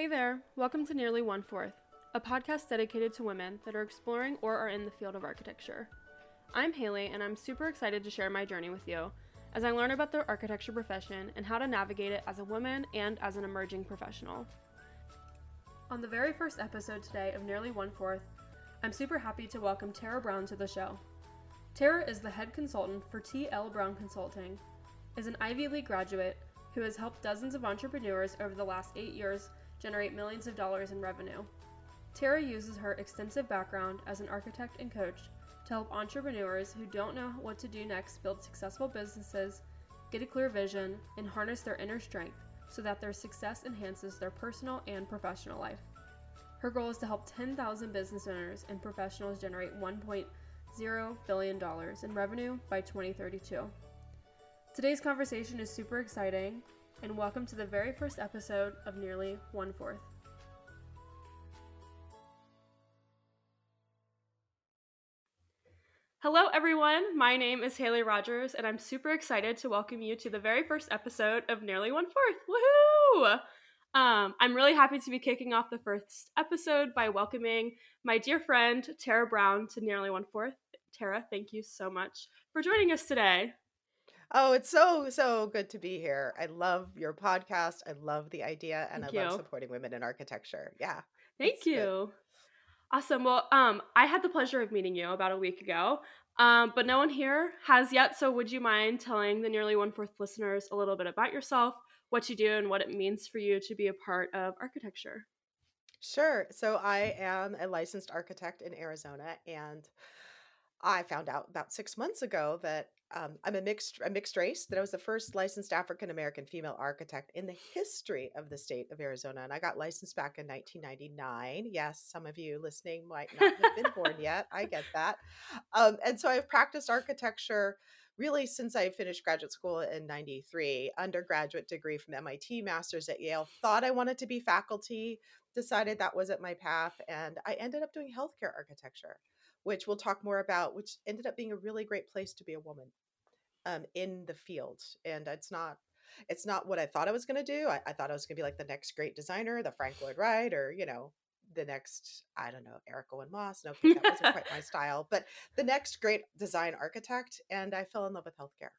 Hey there, welcome to Nearly One Fourth, a podcast dedicated to women that are exploring or are in the field of architecture. I'm Haley, and I'm super excited to share my journey with you as I learn about the architecture profession and how to navigate it as a woman and as an emerging professional. On the very first episode today of Nearly One Fourth, I'm super happy to welcome Tara Brown to the show. Tara is the head consultant for T.L. Brown Consulting, is an Ivy League graduate who has helped dozens of entrepreneurs over the last eight years generate millions of dollars in revenue. Tara uses her extensive background as an architect and coach to help entrepreneurs who don't know what to do next build successful businesses, get a clear vision, and harness their inner strength so that their success enhances their personal and professional life. Her goal is to help 10,000 business owners and professionals generate $1.0 billion in revenue by 2032. Today's conversation is super exciting and welcome to the very first episode of Nearly One Fourth. Hello, everyone. My name is Haley Rogers, and I'm super excited to welcome you to the very first episode of Nearly One Fourth. Woohoo! Um, I'm really happy to be kicking off the first episode by welcoming my dear friend Tara Brown to Nearly One Fourth. Tara, thank you so much for joining us today. Oh, it's so, so good to be here. I love your podcast. I love the idea and Thank I love supporting women in architecture. Yeah. Thank it's good. you. Awesome. Well, um, I had the pleasure of meeting you about a week ago, um, but no one here has yet. So, would you mind telling the nearly one fourth listeners a little bit about yourself, what you do, and what it means for you to be a part of architecture? Sure. So I am a licensed architect in Arizona and I found out about six months ago that um, I'm a mixed a mixed race. That I was the first licensed African American female architect in the history of the state of Arizona, and I got licensed back in 1999. Yes, some of you listening might not have been born yet. I get that. Um, and so I've practiced architecture really since I finished graduate school in 93, undergraduate degree from MIT, master's at Yale. Thought I wanted to be faculty, decided that wasn't my path, and I ended up doing healthcare architecture which we'll talk more about, which ended up being a really great place to be a woman um, in the field. And it's not it's not what I thought I was going to do. I, I thought I was going to be like the next great designer, the Frank Lloyd Wright, or you know, the next I don't know Eric Owen Moss. No, that wasn't quite my style, but the next great design architect. And I fell in love with healthcare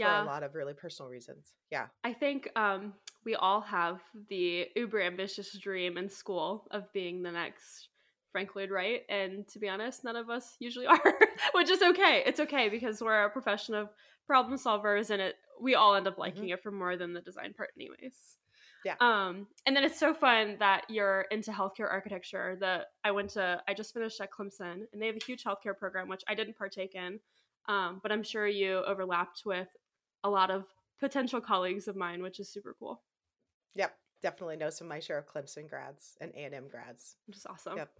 yeah. for a lot of really personal reasons. Yeah. I think um, we all have the uber ambitious dream in school of being the next Frank Lloyd Wright, and to be honest, none of us usually are, which is okay. It's okay because we're a profession of problem solvers, and it we all end up liking hmm it for more than the design part, anyways. Yeah. Um, and then it's so fun that you're into healthcare architecture. That I went to, I just finished at Clemson, and they have a huge healthcare program, which I didn't partake in, um, but I'm sure you overlapped with a lot of potential colleagues of mine, which is super cool, Yep. Definitely know some of my share of Clemson grads and A and M grads. which is awesome. Yep.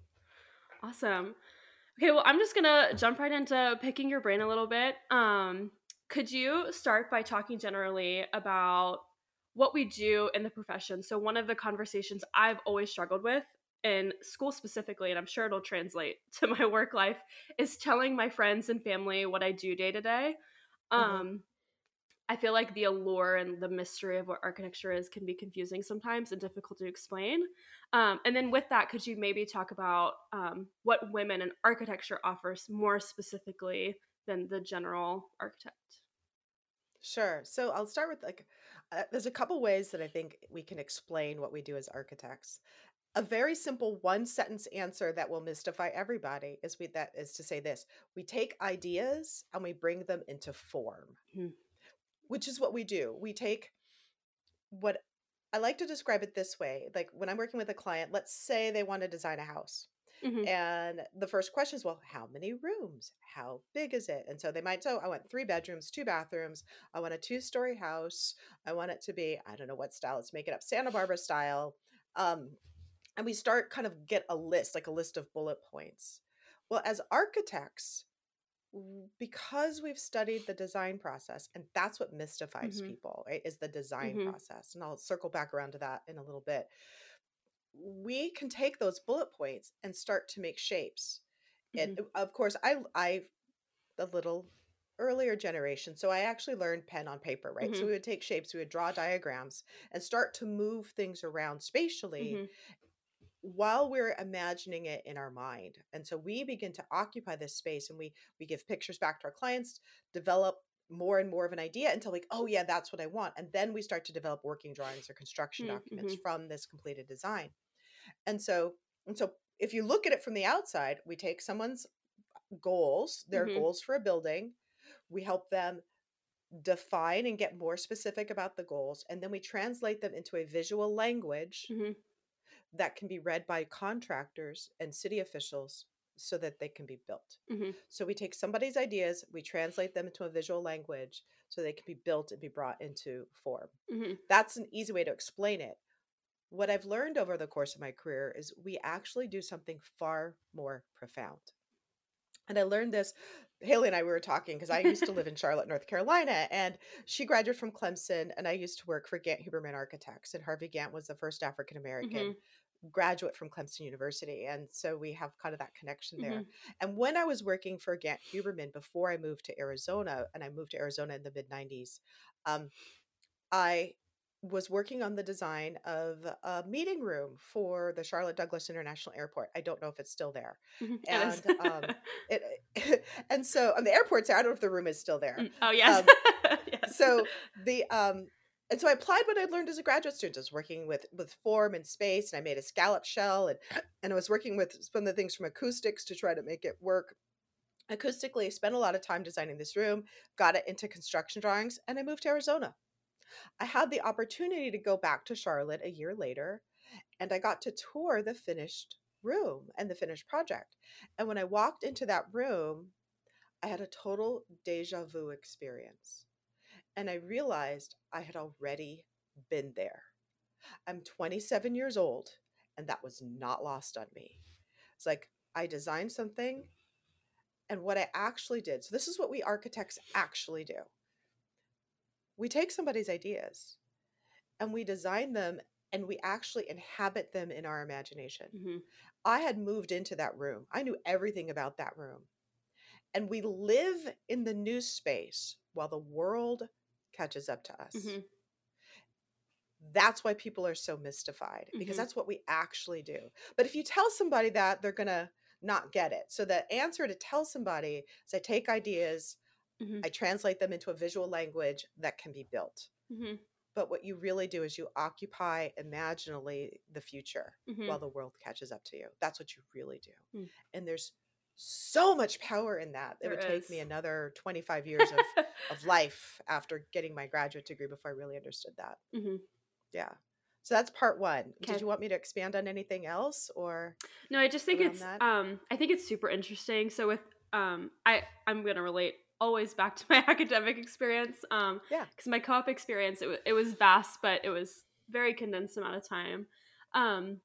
Awesome. Okay, well, I'm just gonna jump right into picking your brain a little bit. Um, could you start by talking generally about what we do in the profession? So, one of the conversations I've always struggled with in school specifically, and I'm sure it'll translate to my work life, is telling my friends and family what I do day to day. hmm Um, I feel like the allure and the mystery of what architecture is can be confusing sometimes and difficult to explain. Um, and then with that, could you maybe talk about um, what women in architecture offers more specifically than the general architect? Sure. So I'll start with like, uh, there's a couple ways that I think we can explain what we do as architects. A very simple one sentence answer that will mystify everybody is we that is to say this: we take ideas and we bring them into form, Mhm. Which is what we do. We take what I like to describe it this way: like when I'm working with a client, let's say they want to design a house. hmm And the first question is, well, how many rooms? How big is it? And so they might say, oh, I want three bedrooms, two bathrooms. I want a two story house. I want it to be, I don't know what style, let's make it up, Santa Barbara style. Um, and we start kind of get a list, like a list of bullet points. Well, as architects, because we've studied the design process, and that's what mystifies hmm people, right? Is the design hmm process. And I'll circle back around to that in a little bit we can take those bullet points and start to make shapes. And hmm uh, of course, I I a little earlier generation. So I actually learned pen on paper, right? So Mhm. we would take shapes, we would draw diagrams and start to move things around spatially Mhm. While we're imagining it in our mind. And so we begin to occupy this space and we we give pictures back to our clients, develop more and more of an idea until like, oh yeah, that's what I want. And then we start to develop working drawings or construction Mm, documents mhm. from this completed design. And so and so if you look at it from the outside, we take someone's goals, their Mhm. goals for a building, we help them define and get more specific about the goals, and then we translate them into a visual language Mhm. That can be read by contractors and city officials so that they can be built. Mhm. So we take somebody's ideas, we translate them into a visual language so they can be built and be brought into form. Mhm. That's an easy way to explain it. What I've learned over the course of my career is we actually do something far more profound. And I learned this. Haley and I we were talking because I used to live in Charlotte, North Carolina, and she graduated from Clemson, and I used to work for Gantt Huberman Architects, and Harvey Gantt was the first African American Mhm. Graduate from Clemson University, and so we have kind of that connection there. Mhm. And when I was working for Gantt Huberman before I moved to Arizona, and I moved to Arizona in the mid '90s, um, I was working on the design of a meeting room for the Charlotte Douglas International Airport. I don't know if it's still there. It is. And um, it, and so um, the airport's there. I don't know if the room is still there. Mm, oh yes. Um, yes. So the um, and so I applied what I'd learned as a graduate student. I was working with with form and space, and I made a scallop shell, and and I was working with some of the things from acoustics to try to make it work acoustically. I spent a lot of time designing this room, got it into construction drawings, and I moved to Arizona. I had the opportunity to go back to Charlotte a year later, and I got to tour the finished room and the finished project. And when I walked into that room, I had a total deja vu experience. And I realized I had already been there. I'm 27 years old, and that was not lost on me. It's like I designed something, and what I actually did so, this is what we architects actually do we take somebody's ideas and we design them and we actually inhabit them in our imagination. Mhm. I had moved into that room. I knew everything about that room. And we live in the new space while the world catches up to us. Mhm. That's why people are so mystified because Mhm. that's what we actually do. But if you tell somebody that, they're going to not get it. So the answer to tell somebody is I take ideas, Mhm. I translate them into a visual language that can be built. Mhm. But what you really do is you occupy imaginally the future Mhm. while the world catches up to you. That's what you really do. Mm. And there's so much power in that. It There would take me another 25 years of, of life after getting my graduate degree before I really understood that. Mhm. Yeah. So that's part one. Okay. Did you want me to expand on anything else or? No, I just think it's that? um I think it's super interesting. So with um I I'm going to relate always back to my academic experience um Yeah. cuz my co-op experience it, wa- it was vast but it was very condensed amount of time. Um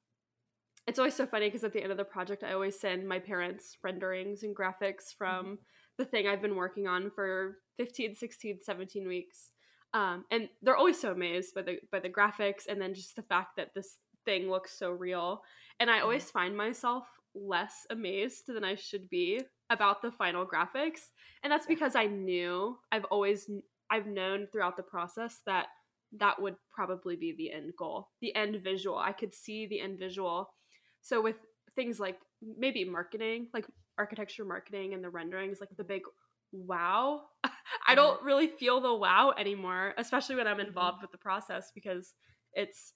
it's always so funny because at the end of the project I always send my parents renderings and graphics from the thing I've been working on for 15, 16, 17 weeks. Um, and they're always so amazed by the by the graphics and then just the fact that this thing looks so real. And I Mhm. always find myself less amazed than I should be about the final graphics. And that's because I knew I've always I've known throughout the process that that would probably be the end goal, the end visual. I could see the end visual. So with things like maybe marketing, like architecture marketing and the renderings, like the big wow. I Mhm. don't really feel the wow anymore, especially when I'm Mhm. involved with the process because it's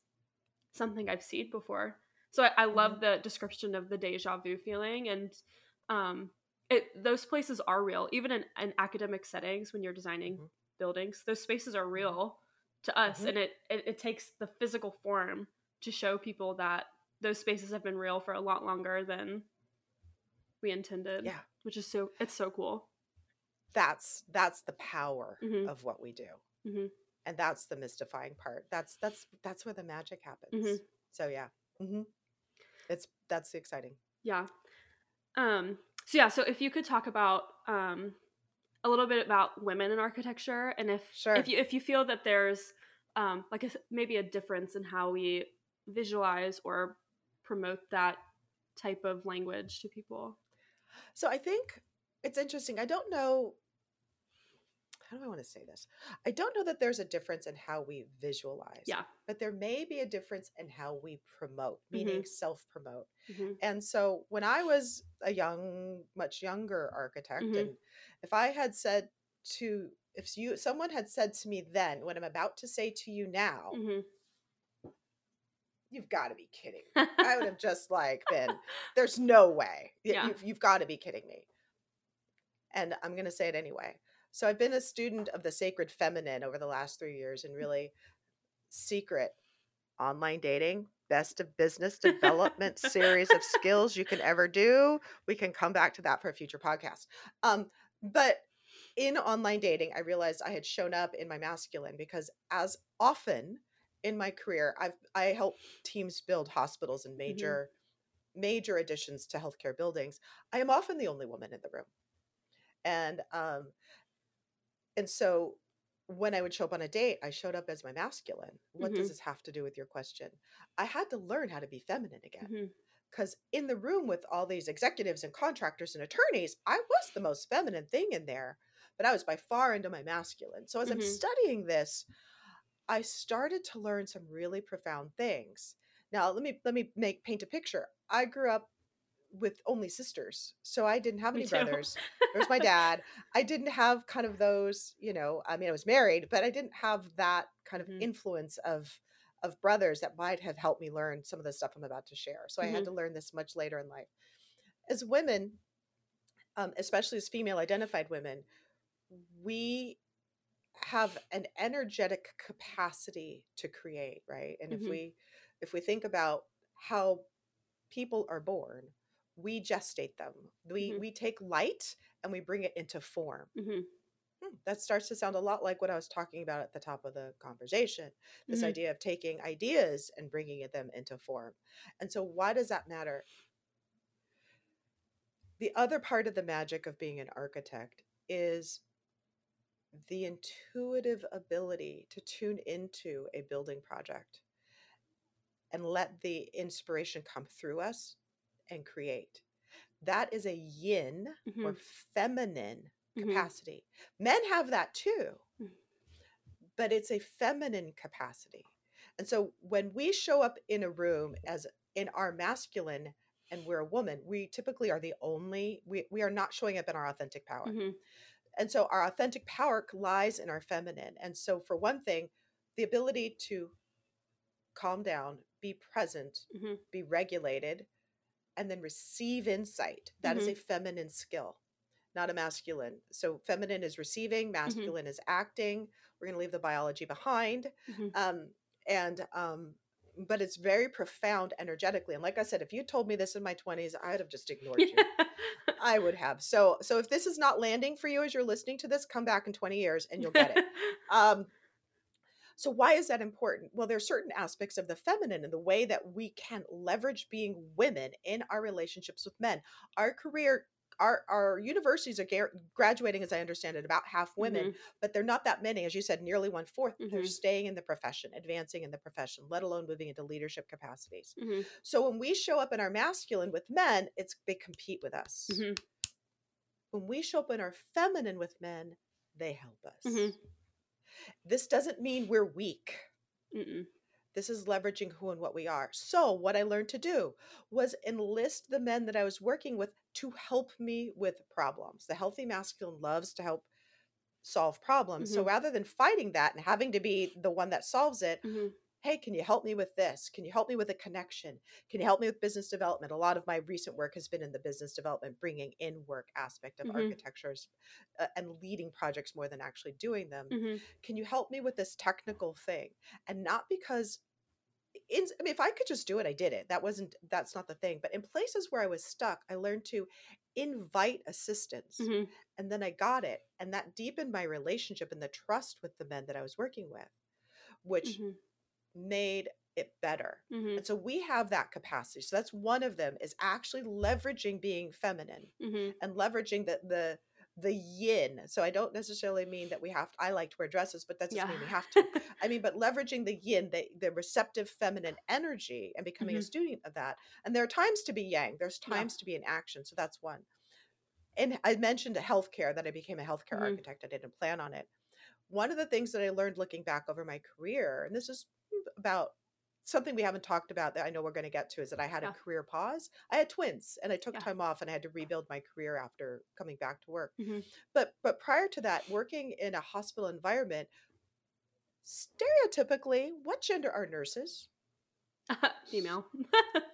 something I've seen before. So I, I love the description of the deja vu feeling and um it those places are real. Even in, in academic settings when you're designing Mhm. buildings, those spaces are real to us Mhm. and it, it it takes the physical form to show people that those spaces have been real for a lot longer than we intended. Yeah. Which is so it's so cool. That's that's the power Mhm. of what we do. Mhm. And that's the mystifying part. That's that's that's where the magic happens. Mhm. So yeah. hmm It's that's exciting. Yeah. Um so yeah, so if you could talk about um a little bit about women in architecture and if Sure. if you if you feel that there's um like a, maybe a difference in how we visualize or promote that type of language to people. So I think it's interesting. I don't know how do I want to say this? I don't know that there's a difference in how we visualize. Yeah. But there may be a difference in how we promote, Mm-hmm. meaning self promote. Mhm. And so when I was a young, much younger architect, Mhm. and if I had said to, if you, someone had said to me then, what I'm about to say to you now, Mhm. You've got to be kidding. me." I would have just like been, there's no way. Yeah. You've, you've got to be kidding me. And I'm going to say it anyway. So I've been a student of the sacred feminine over the last three years and really secret online dating, best of business development series of skills you can ever do. We can come back to that for a future podcast. Um, but in online dating, I realized I had shown up in my masculine because as often in my career, I've I help teams build hospitals and major major additions to healthcare buildings. I am often the only woman in the room. And um and so when I would show up on a date, I showed up as my masculine. What Mhm. does this have to do with your question? I had to learn how to be feminine again Mhm. because in the room with all these executives and contractors and attorneys, I was the most feminine thing in there, but I was by far into my masculine. So as I'm Mhm. studying this, I started to learn some really profound things. Now, let me let me make paint a picture. I grew up with only sisters, so I didn't have any brothers. There's my dad. I didn't have kind of those, you know, I mean, I was married, but I didn't have that kind of Mhm. influence of of brothers that might have helped me learn some of the stuff I'm about to share. So I had Mhm. to learn this much later in life. As women, um, especially as female identified women, we have an energetic capacity to create, right? And if Mhm. we if we think about how people are born, we gestate them. We Mhm. we take light and we bring it into form. Mhm. Hmm, that starts to sound a lot like what I was talking about at the top of the conversation this Mhm. idea of taking ideas and bringing them into form. And so, why does that matter? The other part of the magic of being an architect is the intuitive ability to tune into a building project and let the inspiration come through us and create. That is a yin or Mhm. feminine Mhm. capacity. Men have that too, Mm. but it's a feminine capacity. And so when we show up in a room as in our masculine and we're a woman, we typically are the only, we, we are not showing up in our authentic power. And so our authentic power lies in our feminine. And so, for one thing, the ability to calm down, be present, Mhm. be regulated, and then receive insight. That is a feminine skill, not a masculine. So, feminine is receiving, masculine is acting. We're going to leave the biology behind. Mhm. Um, and, um, but it's very profound energetically. And like I said, if you told me this in my 20s, I would have just ignored you. I would have. So so if this is not landing for you as you're listening to this, come back in 20 years and you'll get it. Um so why is that important? Well, there's certain aspects of the feminine and the way that we can leverage being women in our relationships with men. Our career our, our universities are gar- graduating, as I understand it, about half women, Mhm. but they're not that many. As you said, nearly one fourth. They're staying in the profession, advancing in the profession, let alone moving into leadership capacities. Mhm. So when we show up in our masculine with men, it's they compete with us Mhm. when we show up in our feminine with men, they help us. Mhm. This doesn't mean we're weak. Mm-mm. This is leveraging who and what we are. So, what I learned to do was enlist the men that I was working with to help me with problems. The healthy masculine loves to help solve problems. So, Mhm. rather than fighting that and having to be the one that solves it, Mhm. Hey, can you help me with this? Can you help me with a connection? Can you help me with business development? A lot of my recent work has been in the business development, bringing in work aspect of Mhm. architectures uh, and leading projects more than actually doing them. Mhm. Can you help me with this technical thing? And not because. In, I mean, if I could just do it, I did it. That wasn't, that's not the thing. But in places where I was stuck, I learned to invite assistance Mhm. and then I got it. And that deepened my relationship and the trust with the men that I was working with, which Mhm. Made it better. Mhm. And so we have that capacity. So that's one of them is actually leveraging being feminine Mhm. and leveraging the the the yin. So I don't necessarily mean that we have I like to wear dresses, but that doesn't Yeah. mean we have to. I mean, but leveraging the yin, the, the receptive feminine energy and becoming a Mhm. student of that. And there are times to be yang, there's Yeah. times to be in action. So that's one. And I mentioned healthcare that I became a healthcare Mhm. architect. I didn't plan on it. one of the things that I learned looking back over my career, and this is about something we haven't talked about that I know we're going to get to, is that I had Yeah. a career pause. I had twins, and I took Yeah. time off, and I had to rebuild my career after coming back to work. Mhm. But but prior to that, working in a hospital environment, stereotypically, what gender are nurses? Female.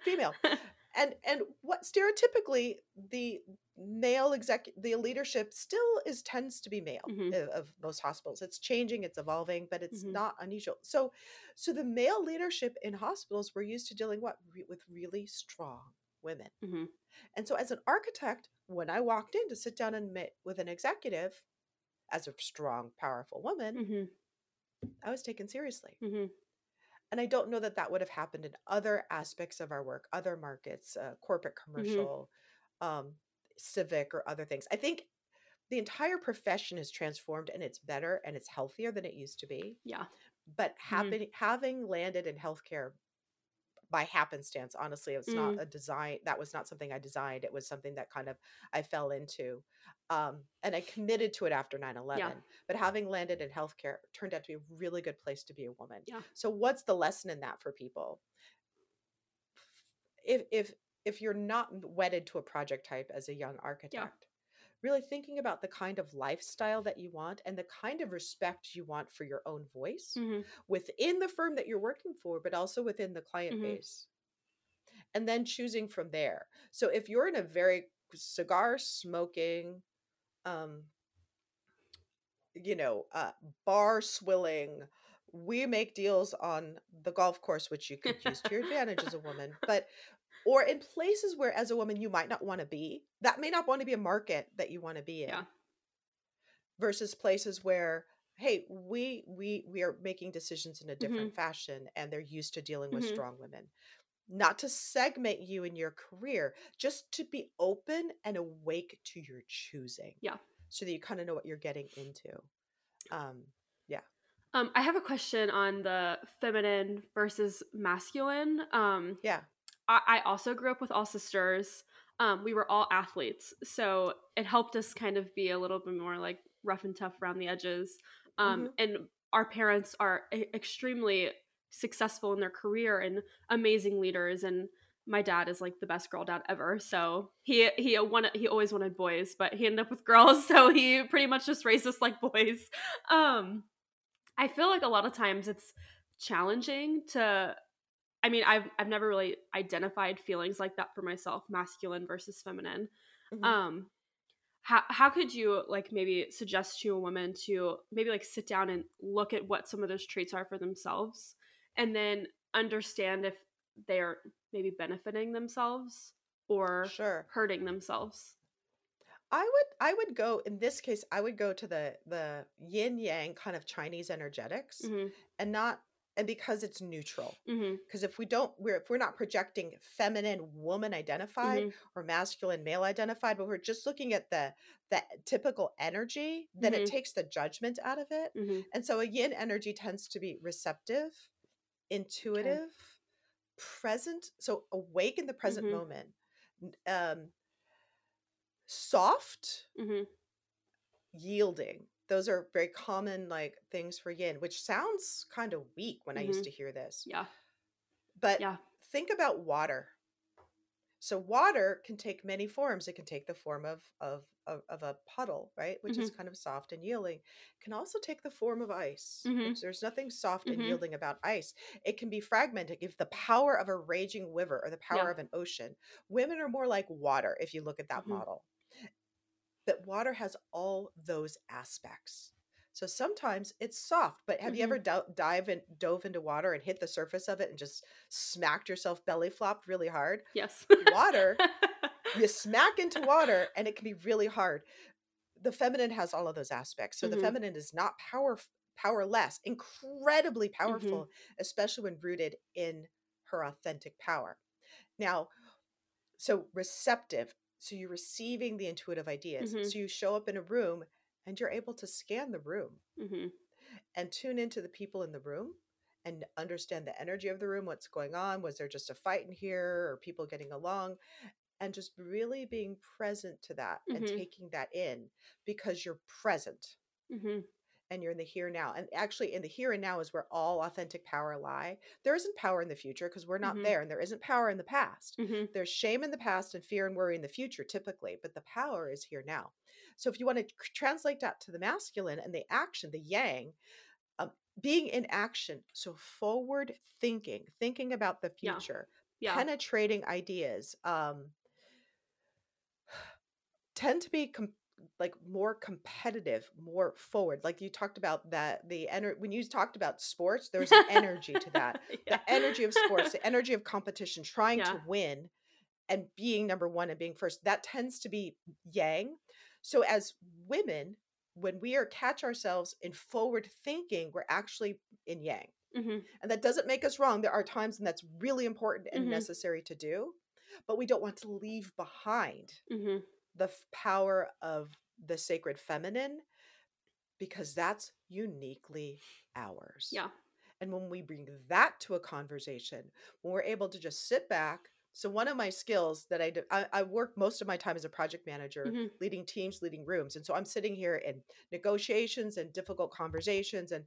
Female. and and what stereotypically the male exec the leadership still is tends to be male Mhm. of, of most hospitals. It's changing it's evolving but it's Mhm. not unusual. So so the male leadership in hospitals were used to dealing what re- with really strong women. Hmm and so as an architect when i walked in to sit down and meet with an executive as a strong powerful woman hmm i was taken seriously. Hmm and I don't know that that would have happened in other aspects of our work, other markets, uh, corporate, commercial, um, civic, or other things. I think the entire profession is transformed and it's better and it's healthier than it used to be. Yeah. But happen, having landed in healthcare by happenstance, honestly, it was Mm. not a design. That was not something I designed. It was something that kind of I fell into. Um, and I committed to it after 9 11. But having landed in healthcare turned out to be a really good place to be a woman. Yeah. So what's the lesson in that for people? If if if you're not wedded to a project type as a young architect, really thinking about the kind of lifestyle that you want and the kind of respect you want for your own voice hmm within the firm that you're working for, but also within the client Mhm. base. And then choosing from there. So if you're in a very cigar smoking, um, you know, uh, bar swilling, we make deals on the golf course, which you could use to your advantage as a woman, but or in places where as a woman you might not want to be, that may not want to be a market that you want to be in. Yeah. Versus places where hey we we we are making decisions in a different Mhm. fashion and they're used to dealing with Mhm. strong women not to segment you in your career just to be open and awake to your choosing Yeah. so that you kind of know what you're getting into um yeah. Um, I have a question on the feminine versus masculine. Um, yeah I, I also grew up with all sisters. Um, we were all athletes, so it helped us kind of be a little bit more like rough and tough around the edges. Um, And our parents are extremely successful in their career and amazing leaders. And my dad is like the best girl dad ever. So he he wanted he always wanted boys, but he ended up with girls. So he pretty much just raised us like boys. Um, I feel like a lot of times it's challenging to I mean, I've I've never really identified feelings like that for myself, masculine versus feminine. Mhm. Um how how could you like maybe suggest to a woman to maybe like sit down and look at what some of those traits are for themselves and then understand if they're maybe benefiting themselves or sure hurting themselves? I would I would go in this case I would go to the the yin yang kind of Chinese energetics Mhm. and not and because it's neutral because if we don't we're if we're not projecting feminine woman identified Mhm. or masculine male identified but we're just looking at the the typical energy then it Mhm. takes the judgment out of it Mhm. and so a yin energy tends to be receptive intuitive present so awake in the present Mhm. moment um soft Mhm. yielding those are very common like things for yin which sounds kind of weak when i used Mhm. to hear this Yeah. but Yeah. think about water so water can take many forms it can take the form of of of, of a puddle right which is kind of soft and yielding It can also take the form of ice Mhm. there's nothing soft and Mhm. yielding about ice it can be fragmented give the power of a raging river or the power Yeah. of an ocean women are more like water if you look at that Mhm. model but water has all those aspects so sometimes it's soft but have you Mm-hmm. ever do- dive and dove into water and hit the surface of it and just smacked yourself belly flopped really hard Yes. water you smack into water and it can be really hard the feminine has all of those aspects so the Mhm. feminine is not power powerless incredibly Mm-hmm. powerful especially when rooted in her authentic power now so receptive so you're receiving the intuitive ideas Mhm. so you show up in a room and you're able to scan the room hmm and tune into the people in the room and understand the energy of the room what's going on was there just a fight in here or people getting along and just really being present to that and Mhm. taking that in because you're present hmm and you're in the here and now. And actually, in the here and now is where all authentic power lie. There isn't power in the future because we're not Mhm. there, and there isn't power in the past. hmm There's shame in the past and fear and worry in the future, typically, but the power is here now. So if you want to translate that to the masculine and the action, the yang, um, being in action, so forward thinking, thinking about the Yeah. future, Yeah. penetrating ideas, um, tend to be com- like more competitive, more forward. Like you talked about that the energy when you talked about sports, there was an energy to that. yeah. The energy of sports, the energy of competition, trying Yeah. to win and being number one and being first. That tends to be yang. So as women, when we are catch ourselves in forward thinking, we're actually in yang. hmm And that doesn't make us wrong. There are times and that's really important and Mhm. necessary to do, but we don't want to leave behind hmm the f- power of the sacred feminine because that's uniquely ours. Yeah. And when we bring that to a conversation, when we're able to just sit back. So, one of my skills that I do, I, I work most of my time as a project manager, Mhm. leading teams, leading rooms. And so I'm sitting here in negotiations and difficult conversations and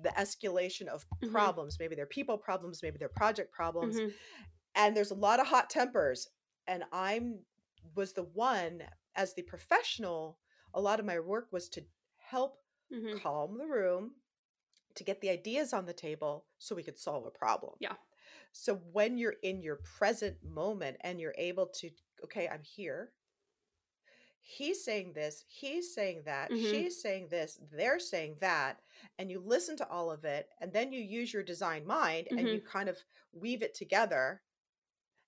the escalation of Mhm. problems. Maybe they're people problems, maybe they're project problems hmm and there's a lot of hot tempers and i'm was the one as the professional a lot of my work was to help hmm calm the room to get the ideas on the table so we could solve a problem. Yeah. so when you're in your present moment and you're able to okay i'm here. He's saying this he's saying that Mhm. she's saying this they're saying that and you listen to all of it and then you use your design mind and you kind of weave it together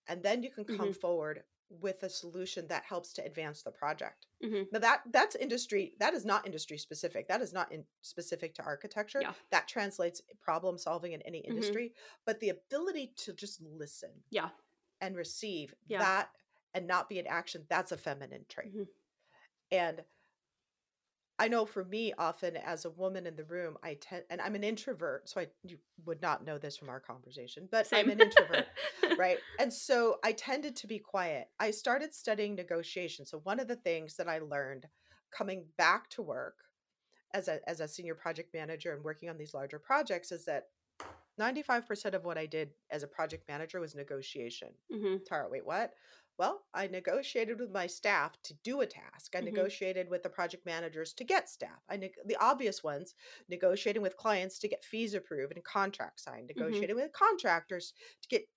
and then you can come forward with a solution that helps to advance the project hmm now that that's industry that is not industry specific that is not in specific to architecture Yeah. that translates problem solving in any Mhm. industry but the ability to just listen Yeah. and receive Yeah. that and not be in action that's a feminine trait Mhm. and i know for me often as a woman in the room i tend and i'm an introvert so i you would not know this from our conversation but Same. i'm an introvert right and so i tended to be quiet i started studying negotiation so one of the things that i learned coming back to work as a as a senior project manager and working on these larger projects is that 95% of what i did as a project manager was negotiation hmm Tara, wait, what? Well, I negotiated with my staff to do a task. I Mhm. negotiated with the project managers to get staff. I neg- the obvious ones, negotiating with clients to get fees approved and contracts signed, negotiating with contractors to get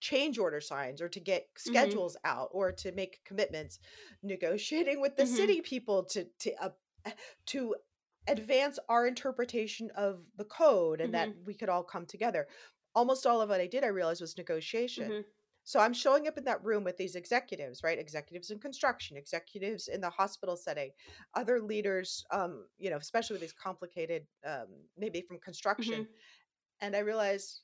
change order signs or to get schedules out or to make commitments, negotiating with the Mhm. city people to to uh, to advance our interpretation of the code and that we could all come together. Almost all of what I did, I realized, was negotiation. So I'm showing up in that room with these executives, right? Executives in construction, executives in the hospital setting, other leaders, um, you know, especially with these complicated, um, maybe from construction. And I realized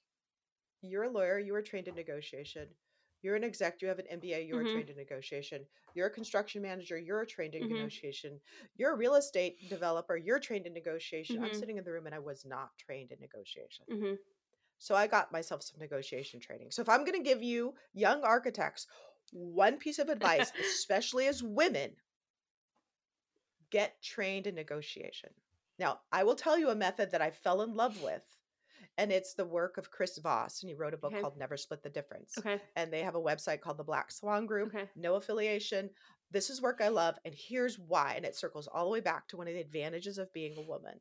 you're a lawyer, you were trained in negotiation. You're an exec, you have an MBA, you were Mhm. trained in negotiation. You're a construction manager, you're trained in Mhm. negotiation. You're a real estate developer, you're trained in negotiation. I'm Mhm. sitting in the room and I was not trained in negotiation. So I got myself some negotiation training. So if I'm going to give you young architects one piece of advice, especially as women, get trained in negotiation. Now, I will tell you a method that I fell in love with, and it's the work of Chris Voss, and he wrote a book Okay. called Never Split the Difference. Okay. And they have a website called the Black Swan Group. Okay. No affiliation. This is work I love, and here's why. And it circles all the way back to one of the advantages of being a woman.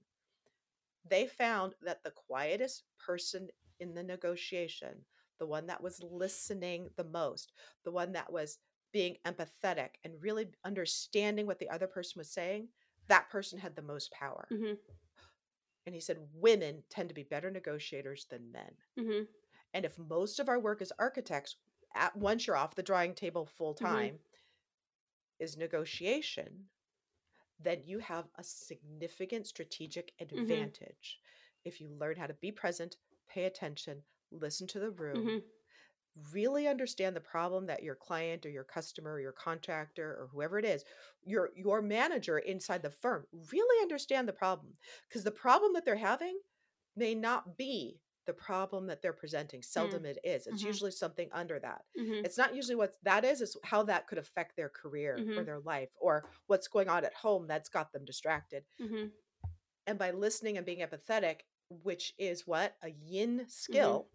They found that the quietest person in the negotiation, the one that was listening the most, the one that was being empathetic and really understanding what the other person was saying, that person had the most power. hmm And he said, women tend to be better negotiators than men. hmm And if most of our work as architects, at once you're off the drawing table full Mm-hmm. time, is negotiation, then you have a significant strategic Mm-hmm. advantage. If you learn how to be present, pay attention, listen to the room, hmm really understand the problem that your client or your customer or your contractor or whoever it is, your your manager inside the firm, really understand the problem because the problem that they're having may not be the problem that they're presenting. Seldom it is. It's Mhm. usually something under that. hmm It's not usually what that is, it's how that could affect their career or Mhm. their life or what's going on at home that's got them distracted. hmm And by listening and being empathetic, which is what? A yin skill,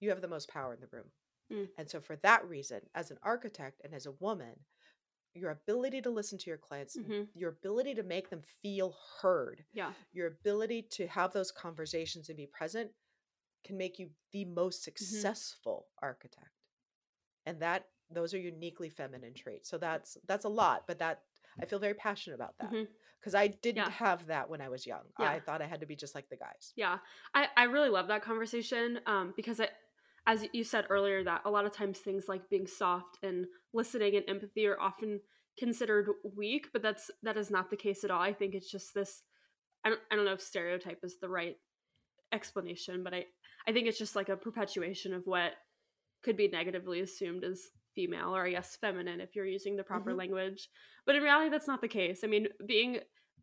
you have the most power in the room. Mm. And so, for that reason, as an architect and as a woman, your ability to listen to your clients, Mhm. your ability to make them feel heard, Yeah. your ability to have those conversations and be present can make you the most Mm-hmm. successful architect. And that those are uniquely feminine traits. So that's that's a lot, but that I feel very passionate about that because I didn't Yeah. have that when I was young. Yeah. I thought I had to be just like the guys. Yeah, I, I really love that conversation um, because, it, as you said earlier, that a lot of times things like being soft and listening and empathy are often considered weak, but that's that is not the case at all. I think it's just this. I don't, I don't know if stereotype is the right explanation, but I I think it's just like a perpetuation of what could be negatively assumed as female or I guess feminine if you're using the proper Mhm. language. But in reality, that's not the case. I mean, being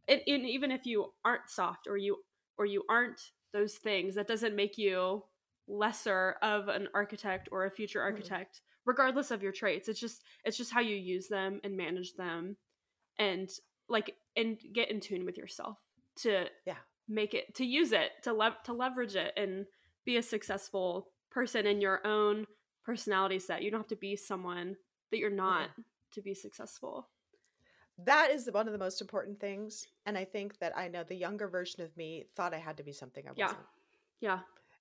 and, and even if you aren't soft or you or you aren't those things, that doesn't make you lesser of an architect or a future architect, regardless of your traits. It's just it's just how you use them and manage them, and like and get in tune with yourself to Yeah. make it to use it to lev- to leverage it and be a successful person in your own personality set. You don't have to be someone that you're not to be successful. That is one of the most important things. And I think that I know the younger version of me thought I had to be something I Yeah. wasn't. Yeah.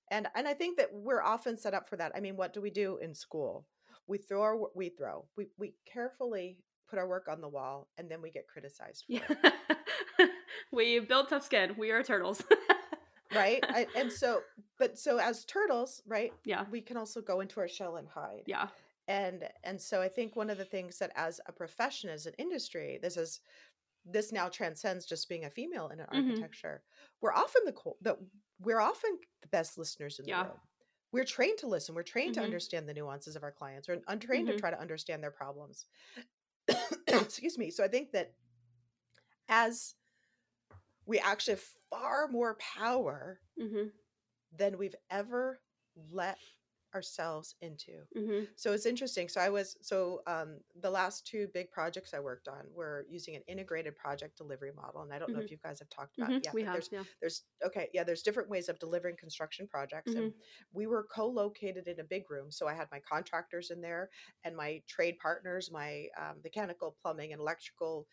And and I think that we're often set up for that. I mean, what do we do in school? We throw our we throw. We we carefully put our work on the wall and then we get criticized for Yeah. it. we build tough skin. We are turtles. Right? I, and so but so as turtles, right? yeah. We can also go into our shell and hide. Yeah. and and so i think one of the things that as a profession as an industry this is this now transcends just being a female in an Mhm. architecture we're often the that we're often the best listeners in the Yeah. room we're trained to listen we're trained Mhm. to understand the nuances of our clients we're untrained Mhm. to try to understand their problems excuse me so i think that as we actually have far more power hmm than we've ever let ourselves into hmm so it's interesting. So I was so um, the last two big projects I worked on were using an integrated project delivery model, and I don't know Mhm. if you guys have talked about hmm it yet. we have. there's Yeah. there's okay, yeah, there's different ways of delivering construction projects, and we were co-located in a big room. So I had my contractors in there and my trade partners, my um, mechanical, plumbing, and electrical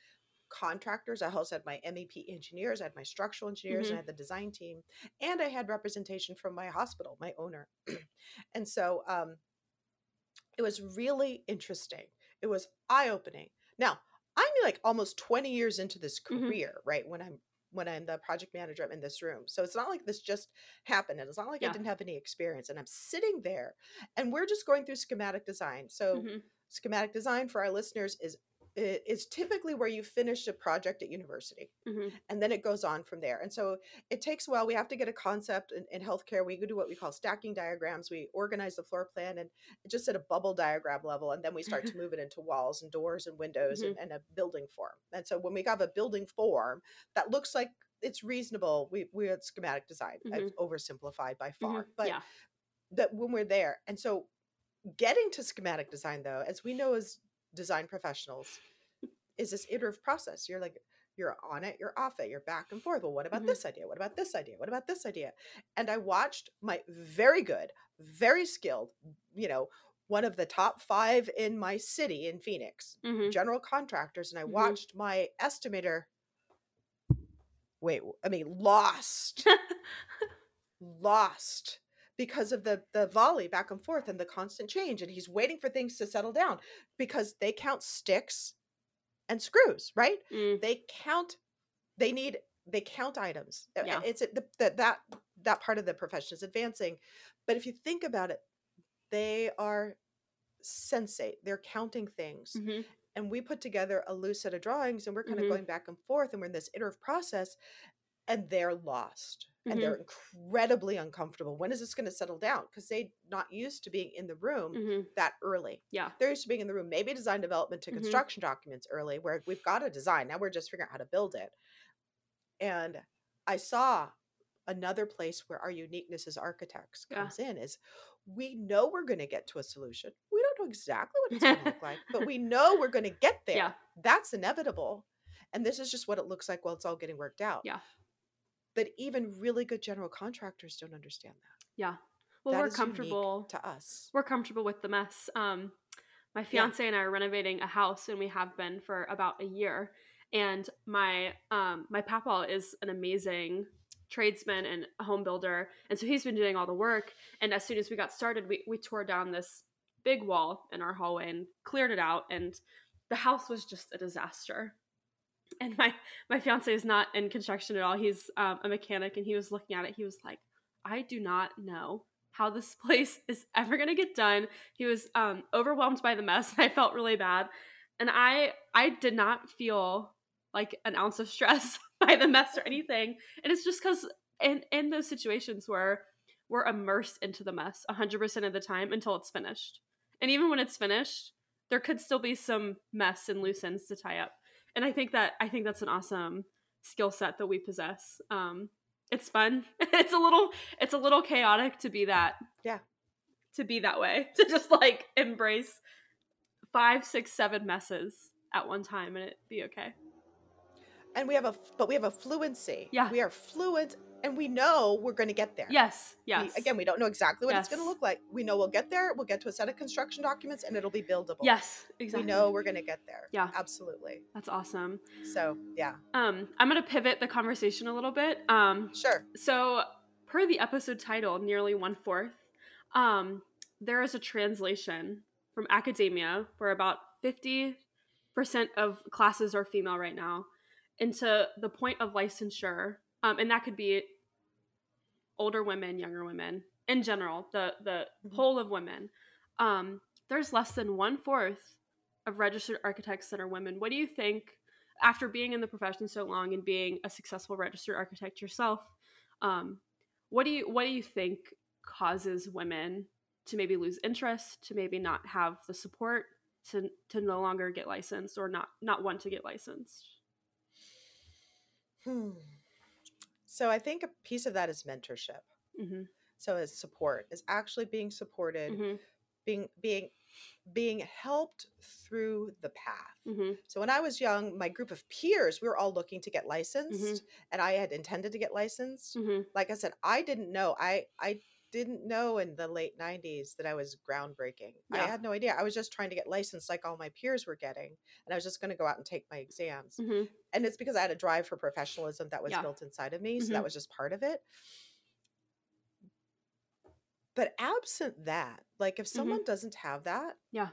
contractors. I also had my MEP engineers, I had my structural engineers, and I had the design team, and I had representation from my hospital, my owner. and so um, it was really interesting. It was eye opening. Now, I'm like almost 20 years into this Mhm. career, right? When I'm when I'm the project manager I'm in this room. So it's not like this just happened. And it's not like I didn't have any experience. And I'm sitting there and we're just going through schematic design. So Mhm. schematic design for our listeners is i- is typically where you finish a project at university Mhm. and then it goes on from there. And so it takes a while. We have to get a concept in, in healthcare. We do what we call stacking diagrams. We organize the floor plan and just at a bubble diagram level, and then we start to move it into walls and doors and windows and, and a building form. And so when we have a building form that looks like it's reasonable, we we had schematic design. I've oversimplified by far, Mhm. but yeah. that when we're there, and so getting to schematic design though, as we know as design professionals, is this iterative process. You're like you're on it, you're off it, you're back and forth. Well, what about Mhm. this idea? What about this idea? What about this idea? And I watched my very good, very skilled, you know, one of the top five in my city in Phoenix, Mhm. general contractors, and I Mhm. watched my estimator. Wait, I mean, lost, lost because of the the volley back and forth and the constant change, and he's waiting for things to settle down because they count sticks and screws, right? Mm. they count they need they count items Yeah. it's the, the, that that part of the profession is advancing but if you think about it they are sensate they're counting things Mhm. and we put together a loose set of drawings and we're kind Mhm. of going back and forth and we're in this iterative process and they're lost and Mm-hmm. they're incredibly uncomfortable when is this going to settle down because they're not used to being in the room Mhm. that early Yeah. they're used to being in the room, maybe design development to Mhm. construction documents early, where we've got a design. Now we're just figuring out how to build it. And I saw another place where our uniqueness as architects Yeah. comes in is we know we're going to get to a solution. We don't know exactly what it's going to look like, but we know we're going to get there. Yeah. That's inevitable. and this is just what it looks like while it's all getting worked out. Yeah. But even really good general contractors don't understand that. Yeah. Well, That we're comfortable. to us. We're comfortable with the mess. Um, my fiance and I are renovating a house, and we have been for about a year. And my um, my papa is an amazing tradesman and home builder, and so he's been doing all the work. And as soon as we got started, we we tore down this big wall in our hallway and cleared it out, and the house was just a disaster. And my my fiance is not in construction at all. He's um, a mechanic, and he was looking at it. He was like, "I do not know how this place is ever going to get done." He was um, overwhelmed by the mess, and I felt really bad. And I I did not feel like an ounce of stress by the mess or anything. And it's just because in in those situations where we're immersed into the mess 100% of the time until it's finished. And even when it's finished, there could still be some mess and loose ends to tie up and i think that i think that's an awesome skill set that we possess um it's fun it's a little it's a little chaotic to be that Yeah. to be that way to just like embrace five six seven messes at one time and it be okay And we have a but we have a fluency. Yeah. We are fluent and we know we're going to get there. yes We- yes again, we don't know exactly what it's going to look like. We know we'll get there. We'll get to a set of construction documents and it'll be buildable. yes exactly We know we're going to get there. Yeah. Absolutely. that's awesome So, yeah. um i'm gonna pivot the conversation a little bit um Sure. So, per the episode title, nearly one fourth, um, there is a translation from academia where about 50% of classes are female right now into the point of licensure. Um, and that could be older women, younger women, in general, the, the Mhm. whole of women. Um, there's less than one fourth of registered architects that are women. What do you think, after being in the profession so long and being a successful registered architect yourself, um, what do you what do you think causes women to maybe lose interest, to maybe not have the support, to to no longer get licensed or not not want to get licensed? Hmm. So, I think a piece of that is mentorship. hmm So, is support, is actually being supported, hmm being being being helped through the path. hmm So when I was young, my group of peers, we were all looking to get licensed, and I had intended to get licensed. hmm Like I said, I didn't know. I I didn't know in the late 90s that I was groundbreaking. I had no idea. I was just trying to get licensed like all my peers were getting, and I was just going to go out and take my exams. hmm And it's because I had a drive for professionalism that was Yeah. built inside of me, so that Mhm. was just part of it. But absent that, like if someone doesn't have that, Yeah.